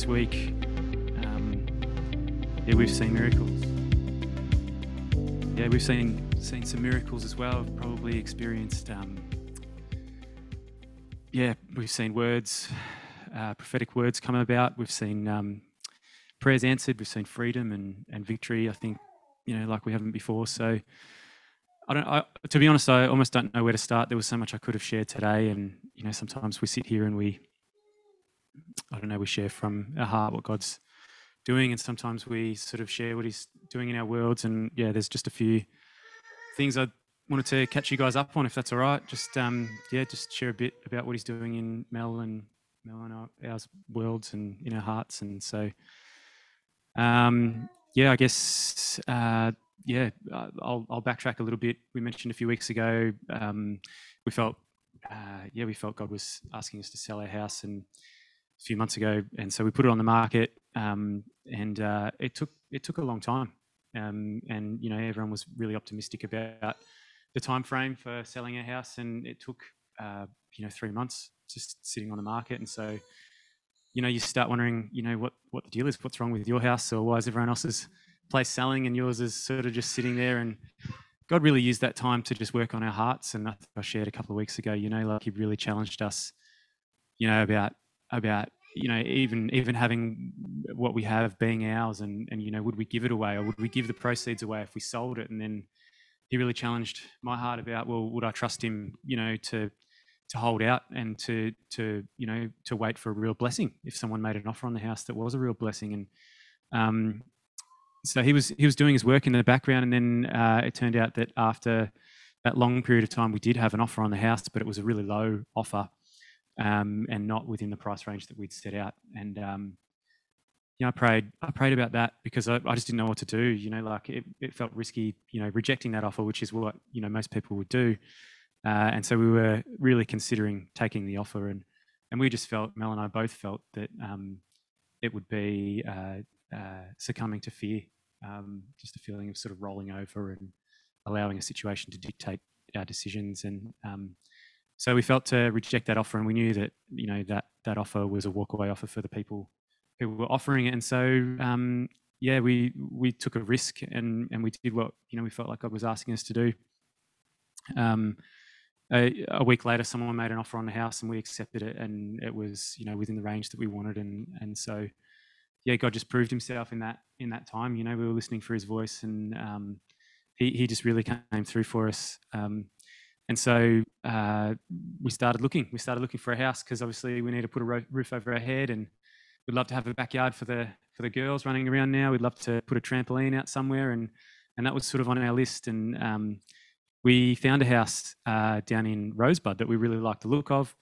this week, um, yeah, we've seen miracles. Yeah, we've seen seen some miracles as well. We've probably experienced, um, yeah, we've seen words, uh, prophetic words come about. We've seen um, prayers answered. We've seen freedom and and victory. I think you know, like we haven't before. So. I don't. I, to be honest, I almost don't know where to start. There was so much I could have shared today, and you know, sometimes we sit here and we I don't know, we share from our heart what God's doing, and sometimes we sort of share what He's doing in our worlds. And yeah, there's just a few things I wanted to catch you guys up on, if that's all right. Just um, yeah, just share a bit about what He's doing in Mel and Mel and our, our worlds and in our hearts. And so, um, yeah, I guess uh, yeah, I'll, I'll backtrack a little bit. We mentioned a few weeks ago, um, we felt uh, yeah, we felt God was asking us to sell our house and a few months ago, and so we put it on the market, um, and uh, it took it took a long time, um, and you know everyone was really optimistic about the time frame for selling a house, and it took uh, you know three months just sitting on the market, and so you know you start wondering you know what what the deal is, what's wrong with your house, or why is everyone else's place selling and yours is sort of just sitting there and God really used that time to just work on our hearts. And I shared a couple of weeks ago, you know, like He really challenged us, you know, about about you know even even having what we have being ours and and you know would we give it away or would we give the proceeds away if we sold it? And then he really challenged my heart about well would i trust him you know to to hold out and to to you know to wait for a real blessing if someone made an offer on the house that was a real blessing? And um so he was he was doing his work in the background and then uh, it turned out that after that long period of time we did have an offer on the house but it was a really low offer and not within the price range that we'd set out. And um, you know, I prayed, I prayed about that because I, I just didn't know what to do. You know, like it, it, felt risky, you know, rejecting that offer, which is what you know most people would do. Uh, and so we were really considering taking the offer, and and we just felt, Mel and I both felt that um, it would be uh, uh, succumbing to fear, um, just a feeling of sort of rolling over and allowing a situation to dictate our decisions. And um, so we felt to reject that offer, and we knew that you know that that offer was a walkaway offer for the people who were offering it. And so um, yeah, we we took a risk and and we did what you know we felt like God was asking us to do. Um, a, a, week later, someone made an offer on the house, and we accepted it, and it was you know within the range that we wanted, and and so yeah, God just proved Himself in that in that time. You know, we were listening for His voice, and um, He He just really came through for us. Um, and so uh, we started looking. We started looking for a house because obviously we need to put a roof over our head, and we'd love to have a backyard for the for the girls running around now. We'd love to put a trampoline out somewhere, and and that was sort of on our list. And um, we found a house uh, down in Rosebud that we really liked the look of,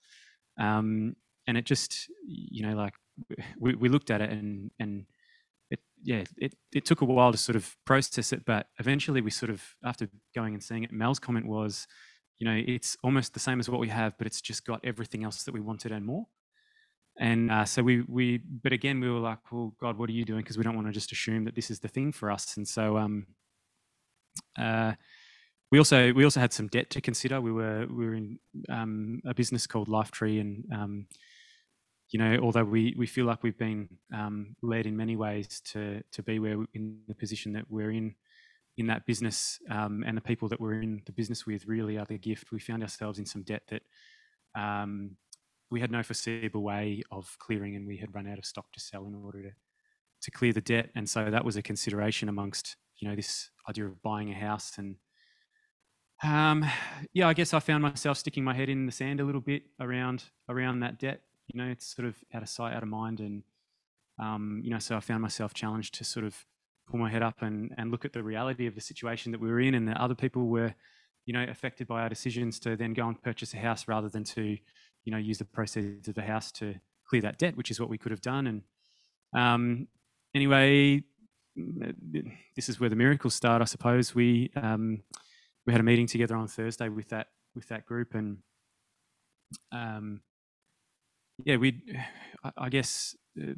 um, and it just you know like we, we looked at it and and it yeah it, it took a while to sort of process it, but eventually we sort of after going and seeing it, Mel's comment was you know, it's almost the same as what we have, but it's just got everything else that we wanted and more. And uh, so we, we, but again, we were like, well, God, what are you doing? Because we don't want to just assume that this is the thing for us. And so, um, uh, we also we also had some debt to consider. We were we were in um, a business called Lifetree, and um, you know, although we we feel like we've been um, led in many ways to to be where in the position that we're in, in that business um, and the people that we're in the business with really are the gift. We found ourselves in some debt that um, we had no foreseeable way of clearing, and we had run out of stock to sell in order to to clear the debt. And so that was a consideration amongst you know this idea of buying a house. And um, yeah, I guess I found myself sticking my head in the sand a little bit around around that debt. You know, it's sort of out of sight, out of mind, and um, you know, so I found myself challenged to sort of pull my head up and, and look at the reality of the situation that we were in and that other people were, you know, affected by our decisions to then go and purchase a house rather than to, you know, use the proceeds of the house to clear that debt, which is what we could have done. And um, anyway, this is where the miracles start, I suppose. We um, we had a meeting together on Thursday with that with that group, and um, yeah, we, I guess, uh,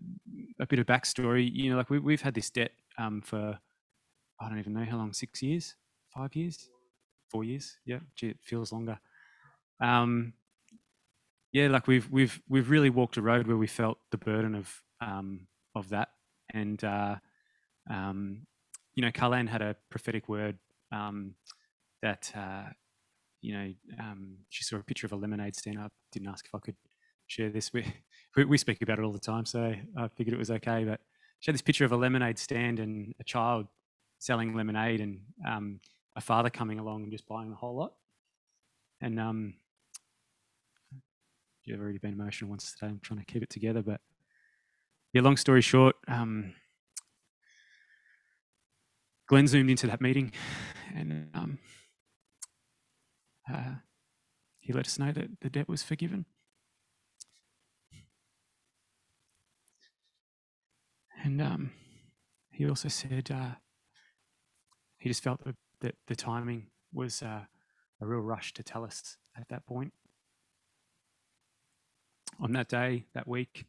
a bit of backstory. You know, like we, we've had this debt um, for I don't even know how long, six years, five years, four years. Yeah, gee, it feels longer. Um, yeah, like we've we've we've really walked a road where we felt the burden of um, of that. And uh, um, you know, Carlan had a prophetic word um, that uh, you know um, she saw a picture of a lemonade stand. I didn't ask if I could share this. We we speak about it all the time, so I figured it was okay. But she had this picture of a lemonade stand and a child selling lemonade, and um, a father coming along and just buying the whole lot. And um, you've already been emotional once today. I'm trying to keep it together, but yeah. Long story short, um, Glenn zoomed into that meeting, and um, uh, he let us know that the debt was forgiven. And um, he also said uh, he just felt that, the timing was uh, a real rush to tell us at that point. On that day, that week,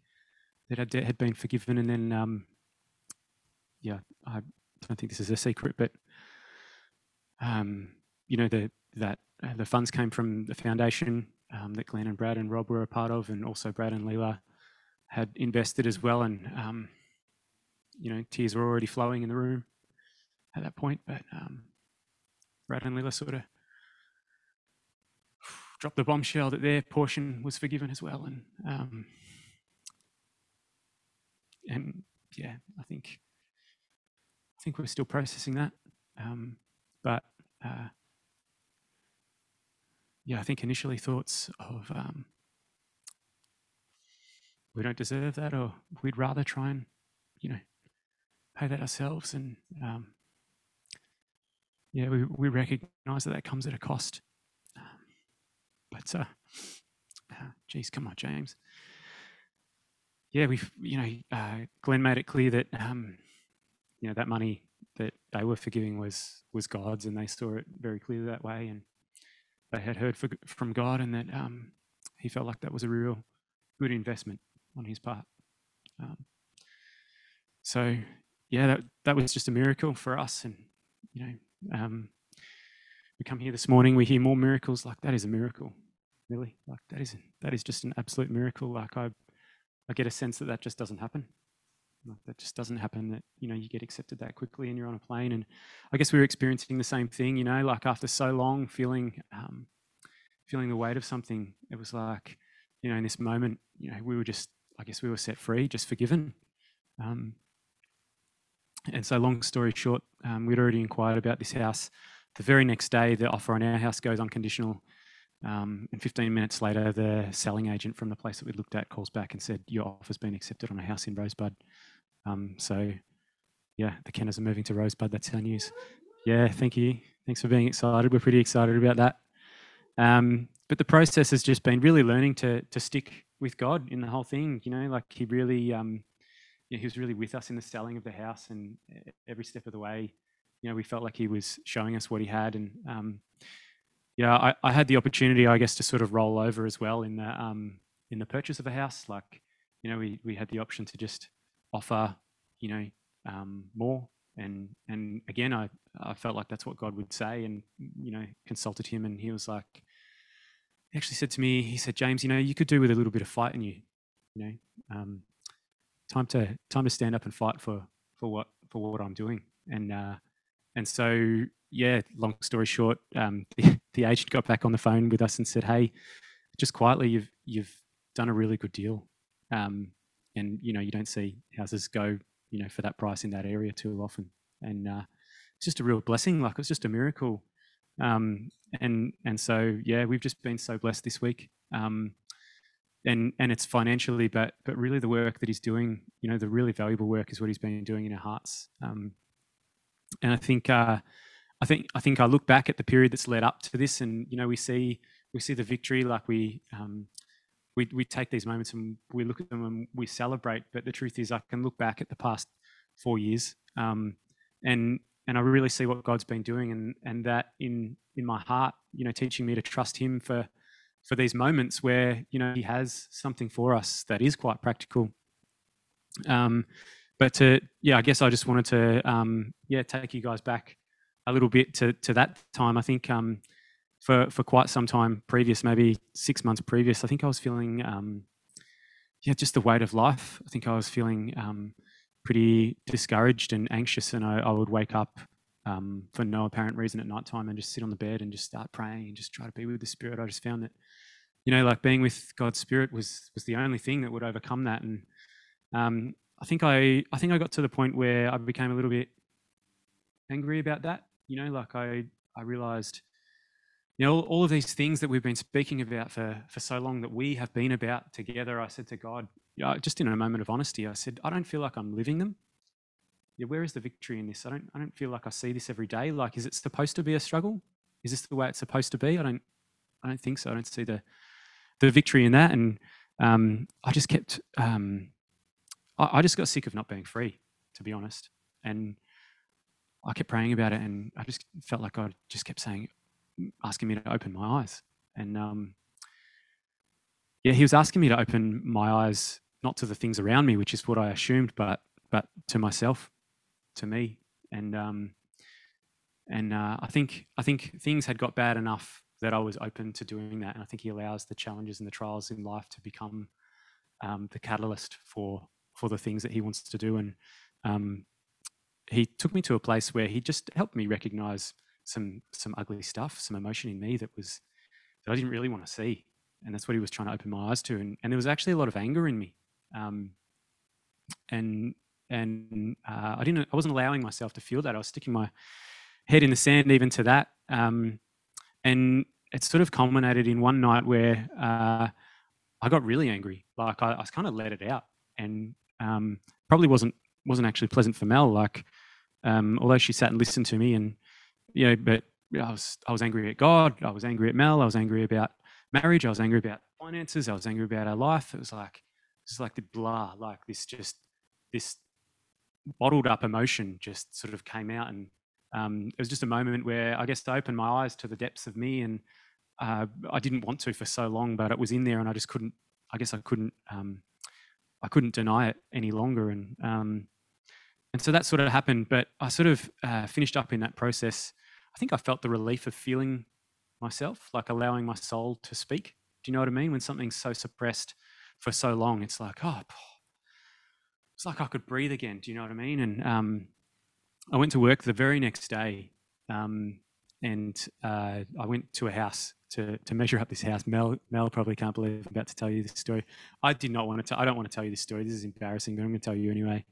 that our debt had been forgiven, and then, um, yeah, I don't think this is a secret, but um, you know, the that uh, the funds came from the foundation um, that Glenn and Brad and Rob were a part of, and also Brad and Leela had invested as well, and um, you know, tears were already flowing in the room at that point. But um, Brad and Lila sort of dropped the bombshell that their portion was forgiven as well, and um, and yeah, I think I think we're still processing that, um, but uh, yeah, I think initially thoughts of um, we don't deserve that, or we'd rather try and you know that ourselves. And um, yeah, we, we recognize that that comes at a cost. Um, but, uh, uh, geez, come on, James. Yeah, we've, you know, uh, Glenn made it clear that, um, you know, that money that they were forgiving was was God's, and they saw it very clearly that way. And they had heard for, from God, and that um, he felt like that was a real good investment on his part. Um, so yeah, that, that was just a miracle for us. And, you know, um, we come here this morning, we hear more miracles. Like, that is a miracle, really. Like, that is, that is just an absolute miracle. Like, I, I get a sense that that just doesn't happen. Like, that just doesn't happen that, you know, you get accepted that quickly and you're on a plane. And I guess we were experiencing the same thing, you know, like after so long feeling, um, feeling the weight of something, it was like, you know, in this moment, you know, we were just, I guess we were set free, just forgiven. Um, and so, long story short, um, we'd already inquired about this house. The very next day, the offer on our house goes unconditional. Um, and 15 minutes later, the selling agent from the place that we looked at calls back and said, Your offer's been accepted on a house in Rosebud. Um, so, yeah, the Kenners are moving to Rosebud. That's our news. Yeah, thank you. Thanks for being excited. We're pretty excited about that. Um, but the process has just been really learning to to stick with God in the whole thing. You know, like He really um, you know, he was really with us in the selling of the house and every step of the way. You know, we felt like he was showing us what he had, and um, yeah, I, I, had the opportunity, I guess, to sort of roll over as well in the um, in the purchase of a house. Like, you know, we we had the option to just offer, you know, um, more, and and again, I I felt like that's what God would say, and you know, consulted him, and he was like, he actually said to me, he said, James, you know, you could do with a little bit of fight in you, you know. Um, time to time to stand up and fight for for what for what I'm doing. And uh, and so yeah, long story short, um, the, the agent got back on the phone with us and said, "Hey, just quietly, you've you've done a really good deal, um, and you know you don't see houses go you know for that price in that area too often, and uh, it's just a real blessing. Like it's just a miracle." Um, and and so yeah, we've just been so blessed this week. Um, and and it's financially, but but really the work that he's doing, you know, the really valuable work is what he's been doing in our hearts. Um, and I think uh, I think I think I look back at the period that's led up to this, and you know, we see we see the victory, like we um, we we take these moments and we look at them and we celebrate. But the truth is, I can look back at the past four years, um, and and I really see what God's been doing, and and that in in my heart, you know, teaching me to trust Him for for these moments where you know he has something for us that is quite practical. Um, but to yeah, I guess I just wanted to um, yeah take you guys back a little bit to to that time. I think um, for for quite some time previous, maybe six months previous, I think I was feeling um, yeah just the weight of life. I think I was feeling um, pretty discouraged and anxious, and I, I would wake up um, for no apparent reason at night time and just sit on the bed and just start praying and just try to be with the Spirit. I just found that, you know, like being with God's Spirit was was the only thing that would overcome that. And um, I think I I think I got to the point where I became a little bit angry about that. You know, like I I realized, you know, all, all of these things that we've been speaking about for for so long that we have been about together. I said to God, yeah, just in a moment of honesty, I said, I don't feel like I'm living them yeah, where is the victory in this? I don't, I don't feel like I see this every day. Like, is it supposed to be a struggle? Is this the way it's supposed to be? I don't, I don't think so. I don't see the, the victory in that. And um, I just kept, um, I, I just got sick of not being free, to be honest. And I kept praying about it, and I just felt like God just kept saying, asking me to open my eyes. And um, yeah, He was asking me to open my eyes not to the things around me, which is what I assumed, but but to myself to me, and um, and uh, I think I think things had got bad enough that I was open to doing that, and I think He allows the challenges and the trials in life to become um, the catalyst for for the things that He wants to do, and um, He took me to a place where He just helped me recognize some some ugly stuff, some emotion in me that was that I didn't really want to see, and that's what He was trying to open my eyes to, and, and there was actually a lot of anger in me. Um, and and uh, I didn't. I wasn't allowing myself to feel that. I was sticking my head in the sand even to that. Um, and it sort of culminated in one night where uh, I got really angry. Like I, I kind of let it out, and um, probably wasn't wasn't actually pleasant for Mel. Like um, although she sat and listened to me, and you know, but I was I was angry at God. I was angry at Mel. I was angry about marriage. I was angry about finances. I was angry about our life. It was like it's like the blah, like this just this bottled up emotion just sort of came out and um, it was just a moment where I guess I opened my eyes to the depths of me and uh, I didn't want to for so long, but it was in there and I just couldn't, I guess I couldn't, um, I couldn't deny it any longer. And, um, and so that sort of happened, but I sort of uh, finished up in that process. I think I felt the relief of feeling myself, like allowing my soul to speak. Do you know what I mean? When something's so suppressed for so long, it's like, oh, it's like I could breathe again. Do you know what I mean? And um, I went to work the very next day, um, and uh, I went to a house to to measure up this house. Mel Mel probably can't believe I'm about to tell you this story. I did not want to. I don't want to tell you this story. This is embarrassing, but I'm going to tell you anyway.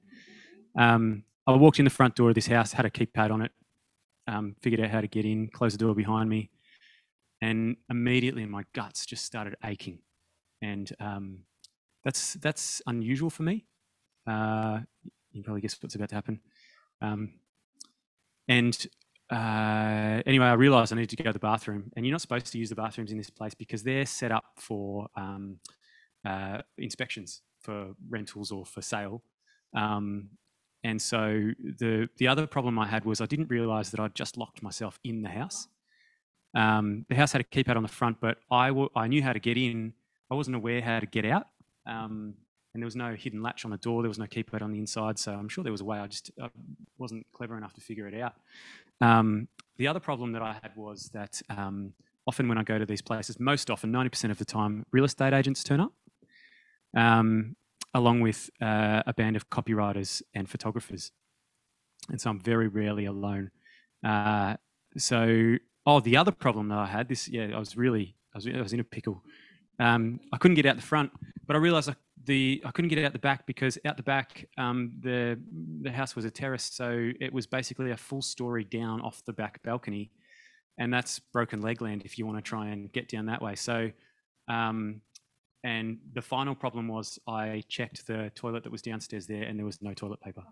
Um, I walked in the front door of this house, had a keypad on it, um, figured out how to get in, closed the door behind me, and immediately my guts just started aching, and um, that's that's unusual for me. Uh, you probably guess what's about to happen. Um, and uh, anyway, I realized I needed to go to the bathroom. And you're not supposed to use the bathrooms in this place because they're set up for um, uh, inspections for rentals or for sale. Um, and so the the other problem I had was I didn't realize that I'd just locked myself in the house. Um, the house had a keypad on the front, but I, I knew how to get in. I wasn't aware how to get out. Um, and there was no hidden latch on the door. There was no keypad on the inside. So I'm sure there was a way. I just I wasn't clever enough to figure it out. Um, the other problem that I had was that um, often when I go to these places, most often, 90% of the time, real estate agents turn up, um, along with uh, a band of copywriters and photographers. And so I'm very rarely alone. Uh, so, oh, the other problem that I had, this, yeah, I was really, I was, I was in a pickle. Um, I couldn't get out the front, but I realized I the I couldn't get out the back because out the back um, the the house was a terrace, so it was basically a full story down off the back balcony, and that's broken leg land if you want to try and get down that way. So, um, and the final problem was I checked the toilet that was downstairs there, and there was no toilet paper.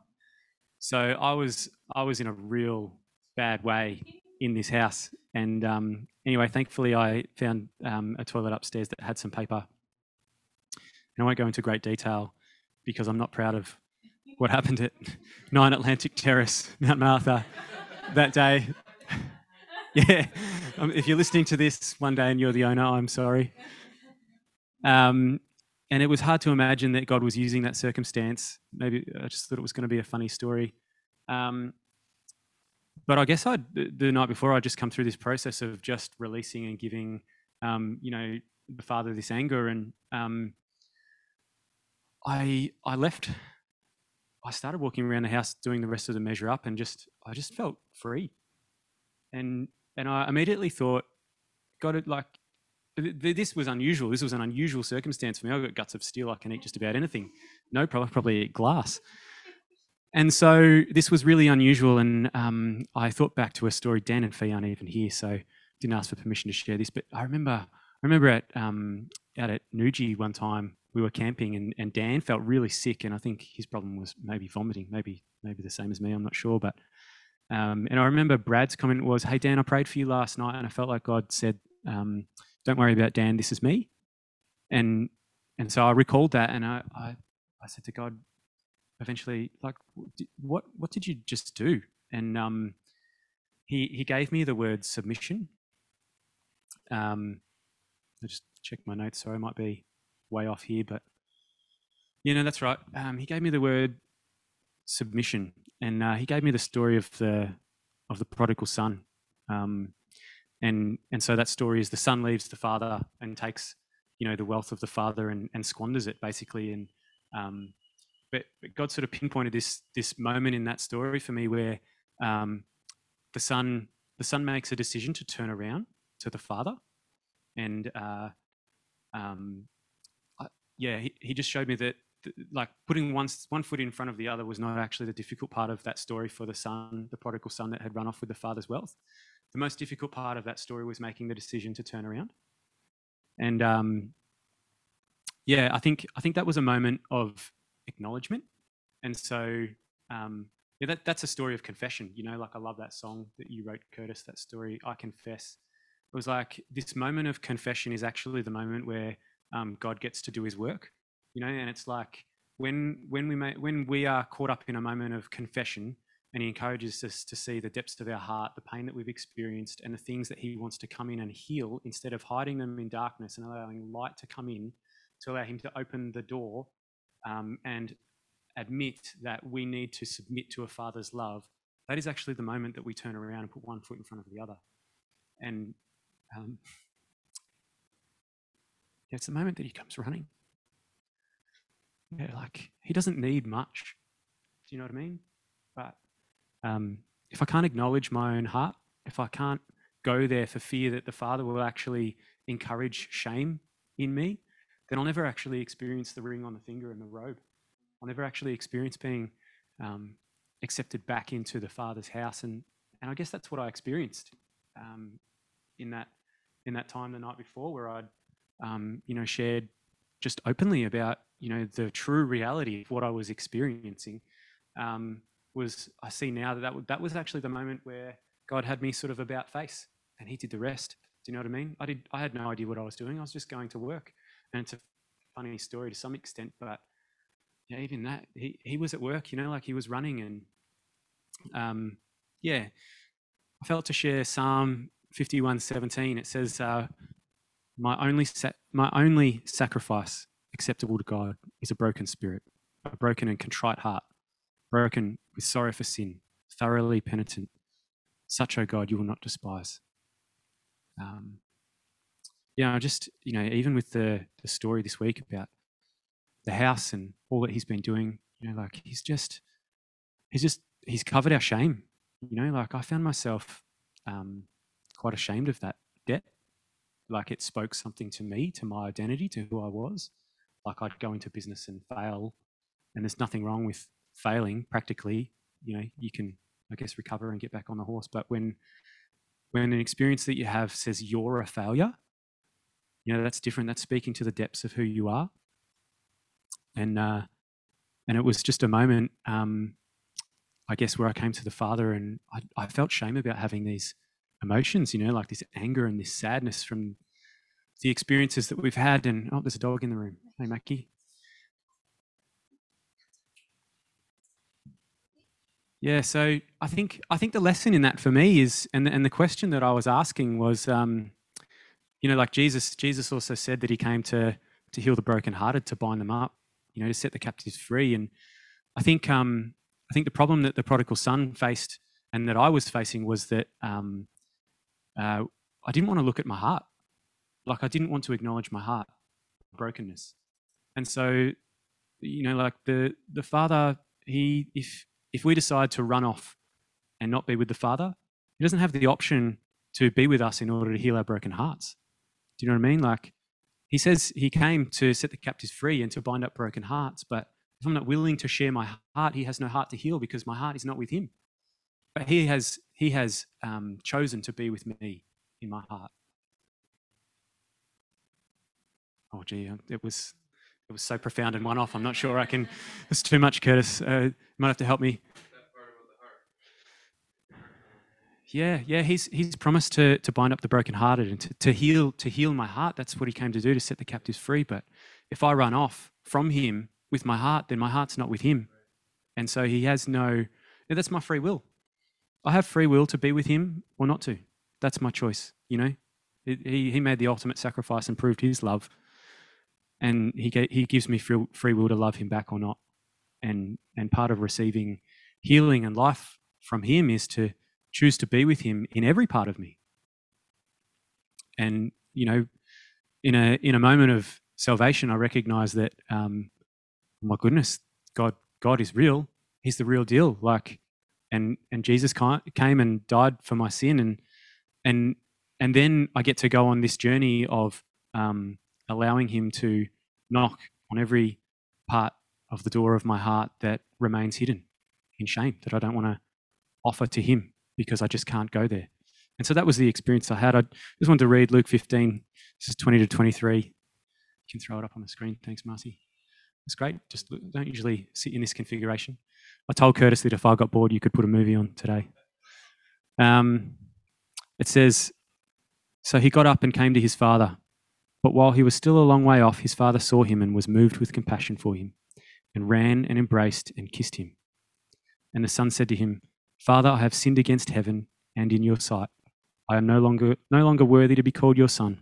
So I was I was in a real bad way in this house, and um, anyway, thankfully I found um, a toilet upstairs that had some paper and I won't go into great detail because I'm not proud of what happened at 9 Atlantic Terrace, Mount Martha, that day. yeah, um, if you're listening to this one day and you're the owner, I'm sorry. Um, and it was hard to imagine that God was using that circumstance. Maybe I just thought it was going to be a funny story. Um, but I guess I the night before I just come through this process of just releasing and giving, um, you know, the Father this anger, and um, I I left I started walking around the house doing the rest of the measure up, and just I just felt free, and and I immediately thought, God, it like this was unusual. This was an unusual circumstance for me. I've got guts of steel. I can eat just about anything. No problem. Probably eat glass. And so this was really unusual. And um, I thought back to a story. Dan and Fee aren't even here, so didn't ask for permission to share this. But I remember, I remember at um, out at Nuji one time we were camping, and, and Dan felt really sick, and I think his problem was maybe vomiting, maybe maybe the same as me. I'm not sure, but um, and I remember Brad's comment was, "Hey Dan, I prayed for you last night, and I felt like God said." Um, don't worry about Dan, this is me. And and so I recalled that and I, I, I said to God, eventually, like, what what did you just do? And um, he he gave me the word submission. Um, I just check my notes, so I might be way off here, but you know that's right. Um, he gave me the word submission, and uh, he gave me the story of the of the prodigal son. Um, and and so that story is the son leaves the father and takes you know the wealth of the father and, and squanders it basically and um, but, but God sort of pinpointed this this moment in that story for me where um, the son the son makes a decision to turn around to the father and uh, um, yeah he, he just showed me that like putting one one foot in front of the other was not actually the difficult part of that story for the son the prodigal son that had run off with the father's wealth the most difficult part of that story was making the decision to turn around. And um, yeah, I think I think that was a moment of acknowledgement. And so um, yeah, that, that's a story of confession. You know, like I love that song that you wrote, Curtis. That story, I confess. It was like this moment of confession is actually the moment where um, God gets to do His work. You know, and it's like when when we when we are caught up in a moment of confession, and he encourages us to see the depths of our heart, the pain that we've experienced, and the things that he wants to come in and heal instead of hiding them in darkness and allowing light to come in to allow him to open the door um, and admit that we need to submit to a father's love. That is actually the moment that we turn around and put one foot in front of the other. And um, it's the moment that he comes running. Yeah, like he doesn't need much. Do you know what I mean? But um, if I can't acknowledge my own heart, if I can't go there for fear that the Father will actually encourage shame in me, then I'll never actually experience the ring on the finger and the robe. I'll never actually experience being um, accepted back into the Father's house. And, and I guess that's what I experienced um, in that in that time the night before, where I'd um, you know shared just openly about you know the true reality of what I was experiencing. Um, was I see now that that, that was actually the moment where God had me sort of about face and he did the rest. Do you know what I mean? I did. I had no idea what I was doing. I was just going to work, and it's a funny story to some extent, but yeah, even that he he was at work. You know, like he was running, and um, yeah, I felt to share Psalm fifty-one seventeen. It says, uh, "My only sa- my only sacrifice acceptable to God is a broken spirit, a broken and contrite heart." broken with sorrow for sin, thoroughly penitent. Such, O God, you will not despise. Um, yeah, just, you know, even with the, the story this week about the house and all that he's been doing, you know, like he's just, he's just, he's covered our shame. You know, like I found myself um, quite ashamed of that debt. Like it spoke something to me, to my identity, to who I was. Like I'd go into business and fail, and there's nothing wrong with failing practically, you know, you can, I guess, recover and get back on the horse. But when when an experience that you have says you're a failure, you know, that's different. That's speaking to the depths of who you are. And uh, and it was just a moment, um, I guess, where I came to the Father and I, I felt shame about having these emotions, you know, like this anger and this sadness from the experiences that we've had. And oh, there's a dog in the room. Hey, Mackie. Yeah, so I think I think the lesson in that for me is, and the, and the question that I was asking was, um, you know, like Jesus. Jesus also said that he came to to heal the brokenhearted, to bind them up, you know, to set the captives free. And I think um, I think the problem that the prodigal son faced and that I was facing was that um, uh, I didn't want to look at my heart, like I didn't want to acknowledge my heart brokenness, and so you know, like the the father he if if we decide to run off and not be with the Father, he doesn't have the option to be with us in order to heal our broken hearts. Do you know what I mean? Like he says he came to set the captives free and to bind up broken hearts, but if I'm not willing to share my heart, he has no heart to heal because my heart is not with him. But he has he has um, chosen to be with me in my heart. Oh, gee, it was it was so profound and one off. I'm not sure I can. It's too much, Curtis. Uh, you might have to help me. Yeah, yeah. He's he's promised to to bind up the brokenhearted and to, to heal to heal my heart. That's what he came to do to set the captives free. But if I run off from him with my heart, then my heart's not with him, and so he has no. That's my free will. I have free will to be with him or not to. That's my choice. You know, he he made the ultimate sacrifice and proved his love and he he gives me free, free will to love him back or not. And and part of receiving healing and life from him is to choose to be with him in every part of me. And you know, in a in a moment of salvation, I recognize that um, my goodness, God God is real. He's the real deal. Like, and and Jesus came and died for my sin, and and and then I get to go on this journey of um, allowing Him to knock on every part of the door of my heart that remains hidden in shame that I don't want to offer to Him because I just can't go there. And so that was the experience I had. I just wanted to read Luke 15, this is 20 to 23. You can throw it up on the screen. Thanks, Marcy. It's great. Just don't usually sit in this configuration. I told Curtis that if I got bored, you could put a movie on today. Um, it says, So he got up and came to his father. But while he was still a long way off, his father saw him and was moved with compassion for him, and ran and embraced and kissed him. And the son said to him, Father, I have sinned against heaven and in your sight. I am no longer, no longer worthy to be called your son.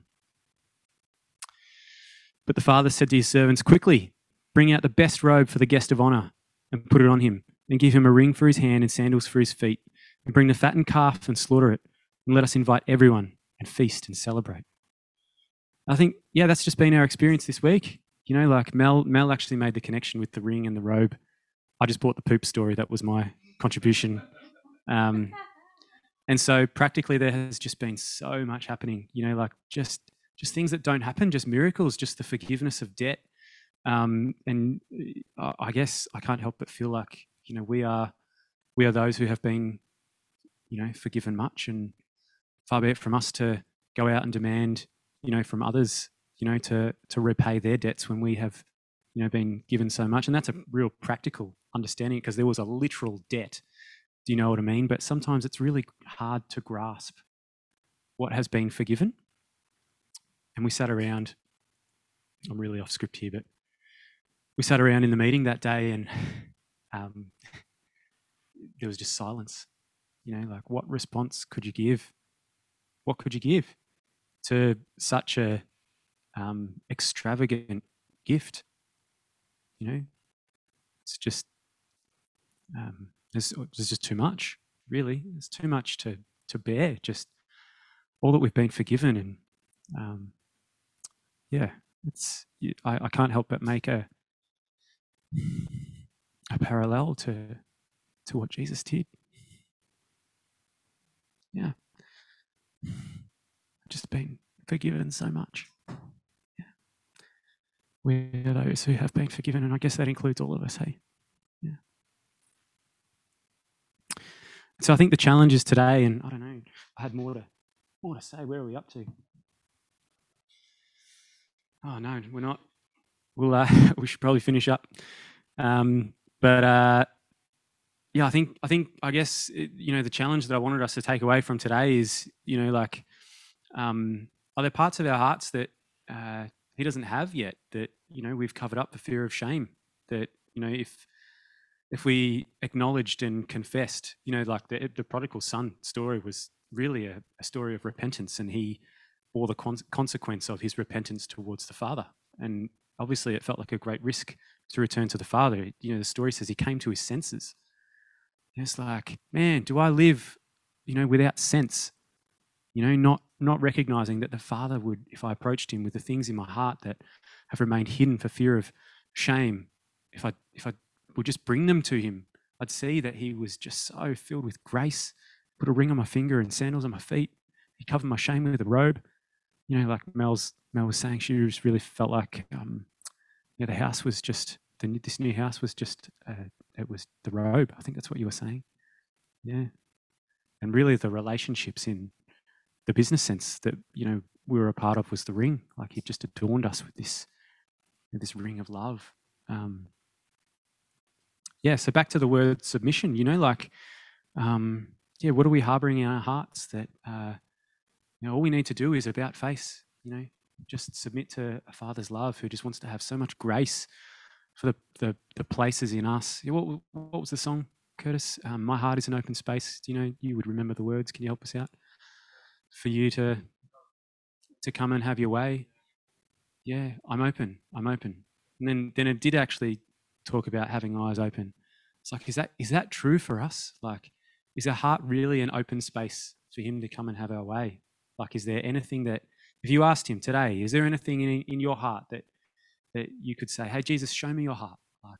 But the father said to his servants, Quickly, bring out the best robe for the guest of honor and put it on him, and give him a ring for his hand and sandals for his feet, and bring the fattened calf and slaughter it, and let us invite everyone and feast and celebrate. I think, yeah, that's just been our experience this week. You know, like Mel, Mel actually made the connection with the ring and the robe. I just bought the poop story. That was my contribution. Um, and so practically there has just been so much happening, you know, like just, just things that don't happen, just miracles, just the forgiveness of debt. Um, and uh, I guess I can't help but feel like, you know, we are, we are those who have been, you know, forgiven much and far be it from us to go out and demand you know, from others, you know, to to repay their debts when we have, you know, been given so much. And that's a real practical understanding because there was a literal debt. Do you know what I mean? But sometimes it's really hard to grasp what has been forgiven. And we sat around, I'm really off script here, but we sat around in the meeting that day and um, there was just silence. You know, like what response could you give? What could you give? to such a um, extravagant gift. You know, it's just um, there's just too much. Really, it's too much to to bear. Just all that we've been forgiven, and um, yeah, it's I, I can't help but make a a parallel to to what Jesus did. Yeah just been forgiven so much. Yeah. We're those who have been forgiven, and I guess that includes all of us, hey? Yeah. So I think the challenge is today, and I don't know, I had more to more to say. Where are we up to? Oh no, we're not. We'll uh, we should probably finish up. Um, but uh, yeah, I think I think I guess you know the challenge that I wanted us to take away from today is you know like um, are there parts of our hearts that uh, he doesn't have yet that you know we've covered up the fear of shame that you know if if we acknowledged and confessed you know like the, the prodigal son story was really a, a story of repentance and he bore the con- consequence of his repentance towards the father. And obviously it felt like a great risk to return to the father you know the story says he came to his senses and it's like man do i live you know without sense you know not not recognizing that the Father would, if I approached Him with the things in my heart that have remained hidden for fear of shame, if I if I would just bring them to him. I'd see that he was just so filled with grace. Put a ring on my finger and sandals on my feet. He covered my shame with a robe. You know, like Mel's Mel was saying, she just really felt like um, yeah, the house was just the, this new house was just uh, it was the robe. I think that's what you were saying. Yeah, and really the relationships in the business sense that you know we were a part of was the ring. Like he just adorned us with this this ring of love. Um, yeah. So back to the word submission. You know, like um, yeah, what are we harboring in our hearts that uh, know all we need to do is about face. You know, just submit to a father's love who just wants to have so much grace for the the, the places in us. What, what was the song, Curtis? Um, My heart is an open space. Do you know? You would remember the words. Can you help us out? For you to to come and have your way. Yeah, I'm open. I'm open. And then then it did actually talk about having eyes open. It's like, is that is that true for us? Like, is our heart really an open space for Him to come and have our way? Like, is there anything that if you asked him today, is there anything in, in your heart that, that you could say, hey, Jesus, show me your heart? Like,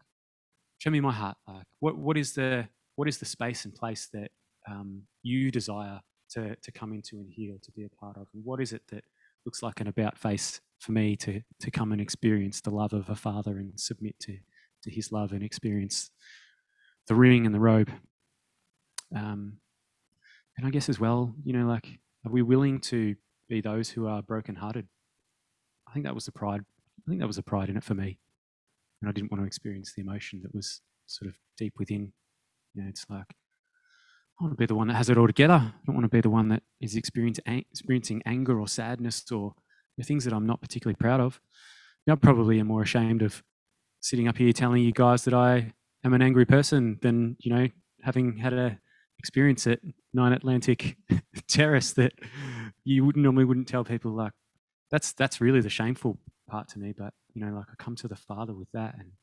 show me my heart. Like, what, what, is, the, what is the space and place that um, you desire to, to come into and heal, to be a part of? And what is it that looks like an about face for me to, to come and experience the love of a father and submit to, to his love and experience the ring and the robe? Um, and I guess as well, you know, like, are we willing to be those who are brokenhearted. I think that was the pride. I think that was a pride in it for me. And I didn't want to experience the emotion that was sort of deep within. You know, it's like, I want to be the one that has it all together. I don't want to be the one that is experiencing anger or sadness or the things that I'm not particularly proud of. I probably am more ashamed of sitting up here telling you guys that I am an angry person than, you know, having had a experience at Nine Atlantic Terrace that you wouldn't normally wouldn't tell people. Like that's that's really the shameful part to me. But you know, like I come to the Father with that, and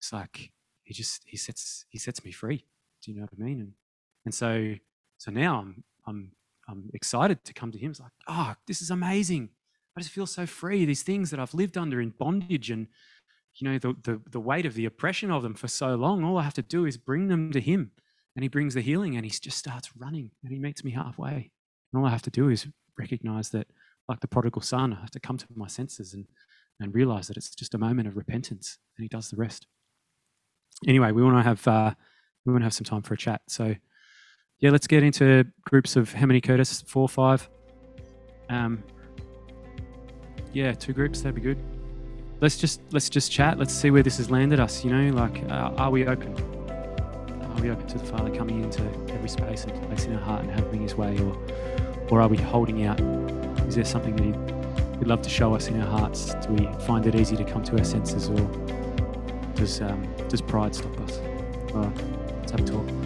it's like he just he sets he sets me free. Do you know what I mean? And and so so now I'm I'm I'm excited to come to him. It's like, oh, this is amazing. I just feel so free. These things that I've lived under in bondage and you know the, the the weight of the oppression of them for so long. All I have to do is bring them to him and he brings the healing and he just starts running and he meets me halfway. And all I have to do is recognize that, like the prodigal son, I have to come to my senses and, and realize that it's just a moment of repentance and he does the rest. Anyway, we want to have uh, we want to have some time for a chat. So yeah, let's get into groups of how many Curtis? Four, five. Um, yeah, two groups. That'd be good. Let's just let's just chat. Let's see where this has landed us. You know, like, uh, are we open? Open to the Father coming into every space and place in our heart and having His way, or or are we holding out? Is there something that He'd, love to show us in our hearts? Do we find it easy to come to our senses, or does um, does pride stop us? Let's have a talk.